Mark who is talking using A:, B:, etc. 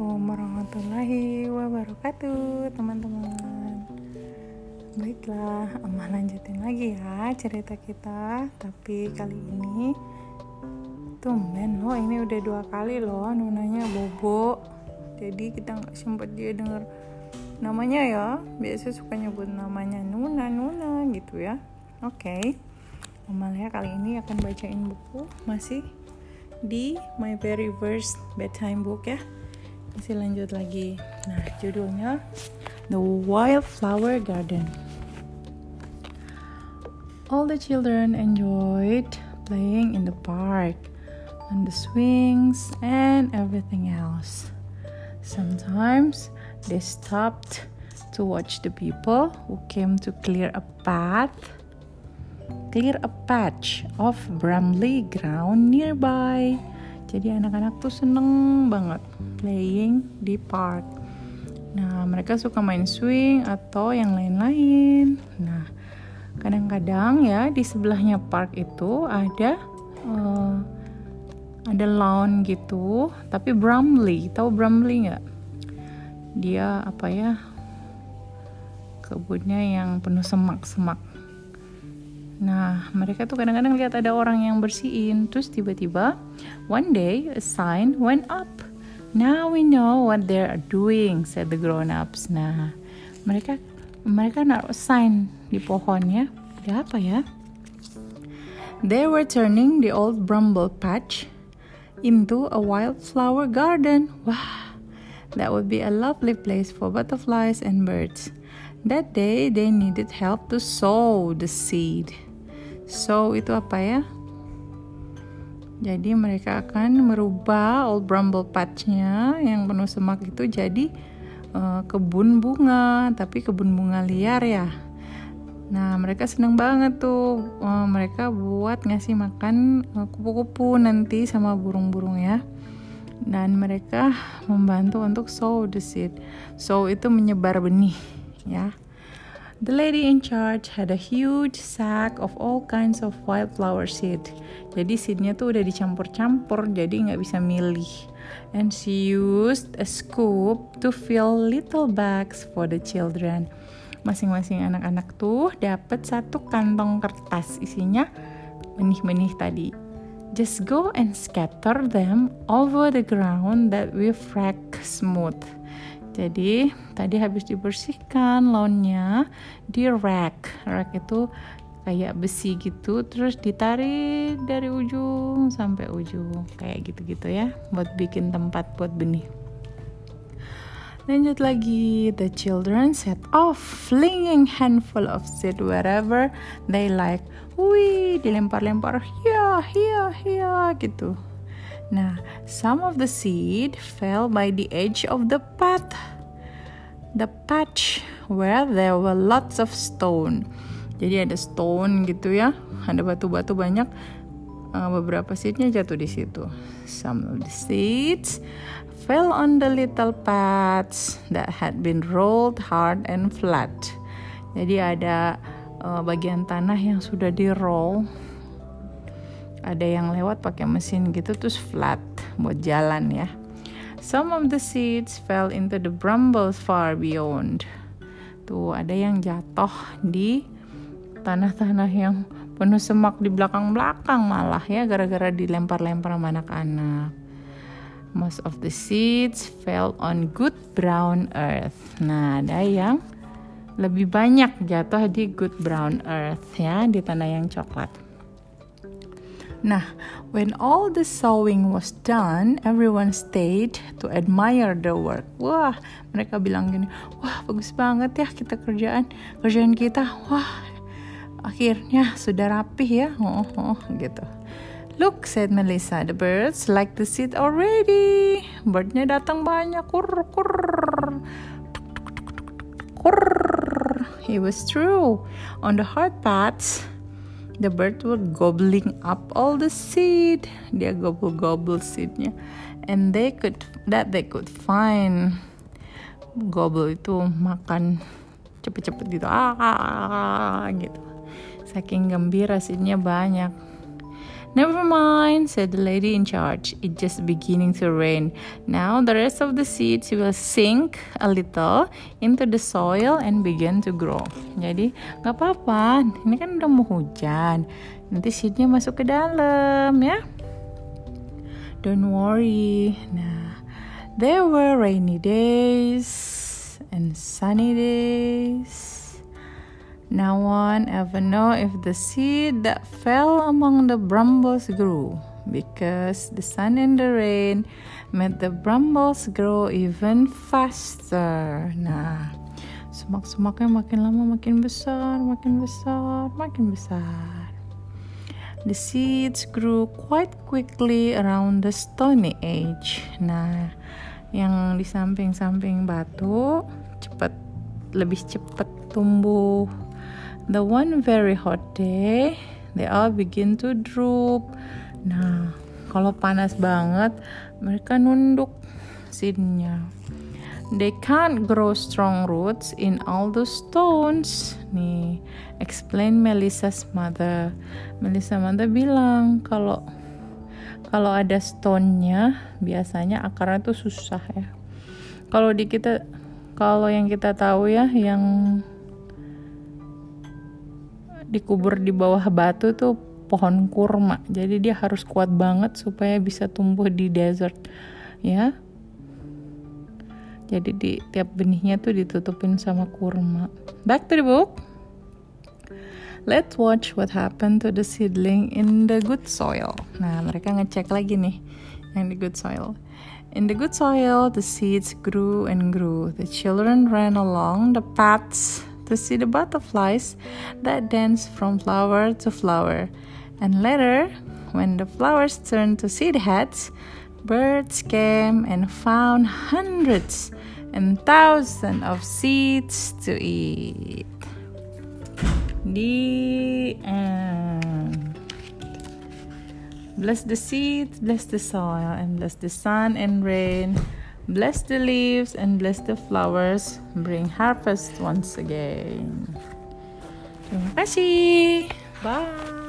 A: Assalamualaikum warahmatullahi wabarakatuh teman-teman. Baiklah, Amah lanjutin lagi ya cerita kita. Tapi kali ini Tumben loh, ini udah dua kali loh Nunanya Bobo. Jadi kita nggak sempat dia denger namanya ya. Biasa suka nyebut namanya Nuna, Nuna gitu ya. Oke okay. Amalia kali ini akan bacain buku Masih di My Very First Bedtime Book ya masih lanjut lagi. Nah judulnya The Wildflower Garden. All the children enjoyed playing in the park on the swings and everything else. Sometimes they stopped to watch the people who came to clear a path clear a patch of brambly ground nearby jadi anak-anak tuh seneng banget playing di park. Nah mereka suka main swing atau yang lain-lain. Nah kadang-kadang ya di sebelahnya park itu ada uh, ada lawn gitu tapi brambly tahu brambly nggak? Dia apa ya? Kebunnya yang penuh semak-semak Nah, mereka tuh kadang-kadang lihat ada orang yang bersihin, terus tiba-tiba one day a sign went up. Now we know what they are doing, said the grown-ups. Nah, mereka mereka naruh sign di pohon ya. Apa ya? They were turning the old bramble patch into a wildflower garden. Wah, that would be a lovely place for butterflies and birds. That day they needed help to sow the seed. So itu apa ya? Jadi mereka akan merubah old bramble patchnya yang penuh semak itu jadi uh, kebun bunga, tapi kebun bunga liar ya. Nah mereka seneng banget tuh, uh, mereka buat ngasih makan kupu kupu-kupu nanti sama burung-burung ya. Dan mereka membantu untuk sow the seed. Sow itu menyebar benih ya. The lady in charge had a huge sack of all kinds of wildflower seed. Jadi seednya tuh udah dicampur-campur, jadi nggak bisa milih. And she used a scoop to fill little bags for the children. Masing-masing anak-anak tuh dapat satu kantong kertas isinya benih-benih tadi. Just go and scatter them over the ground that we frack smooth. Jadi tadi habis dibersihkan lawnnya di rack. Rack itu kayak besi gitu terus ditarik dari ujung sampai ujung kayak gitu-gitu ya buat bikin tempat buat benih. Lanjut lagi, the children set off flinging handful of seed wherever they like. Wih, dilempar-lempar, ya, ya, ya, gitu. Nah, some of the seed fell by the edge of the path. The patch where there were lots of stone. Jadi ada stone gitu ya, ada batu-batu banyak. Uh, beberapa seednya jatuh di situ. Some of the seeds fell on the little paths that had been rolled hard and flat. Jadi ada uh, bagian tanah yang sudah di roll ada yang lewat pakai mesin gitu terus flat buat jalan ya. Some of the seeds fell into the brambles far beyond. Tuh ada yang jatuh di tanah-tanah yang penuh semak di belakang-belakang malah ya gara-gara dilempar-lempar sama anak-anak. Most of the seeds fell on good brown earth. Nah, ada yang lebih banyak jatuh di good brown earth ya, di tanah yang coklat. Nah, when all the sewing was done, everyone stayed to admire the work. Wah, mereka bilang gini, wah bagus banget ya kita kerjaan kerjaan kita. Wah, akhirnya sudah rapih ya. Oh, oh gitu. Look, said Melissa, the birds like to sit already. Birdnya datang banyak, kur kur kur. It was true. On the hard paths, the bird were gobbling up all the seed. Dia gobble gobble seednya. And they could that they could find. Gobble itu makan cepet-cepet gitu. Ah gitu. Saking gembira seednya banyak Never mind, said the lady in charge. It's just beginning to rain. Now the rest of the seeds will sink a little into the soil and begin to grow. Jadi nggak apa-apa, ini kan udah mau hujan. Nanti seednya masuk ke dalam ya. Don't worry. Nah, there were rainy days and sunny days. No one ever know if the seed that fell among the brambles grew, because the sun and the rain made the brambles grow even faster. Nah, semak-semaknya makin lama makin besar, makin besar, makin besar. The seeds grew quite quickly around the stony age. Nah, yang di samping-samping batu cepat lebih cepat tumbuh the one very hot day they all begin to droop. Nah kalau panas banget mereka nunduk seednya they can't grow strong roots in all the stones. Nih explain Melissa's mother. Melissa mother bilang kalau kalau ada stone-nya biasanya akarnya tuh susah ya. Kalau di kita kalau yang kita tahu ya yang dikubur di bawah batu tuh pohon kurma. Jadi dia harus kuat banget supaya bisa tumbuh di desert ya. Jadi di tiap benihnya tuh ditutupin sama kurma. Back to the book. Let's watch what happened to the seedling in the good soil. Nah mereka ngecek lagi nih yang di good soil. In the good soil, the seeds grew and grew. The children ran along the paths to see the butterflies that dance from flower to flower. And later, when the flowers turned to seed heads, birds came and found hundreds and thousands of seeds to eat. The end. Bless the seeds, bless the soil, and bless the sun and rain Bless the leaves and bless the flowers. Bring harvest once again. Terima kasih. Bye.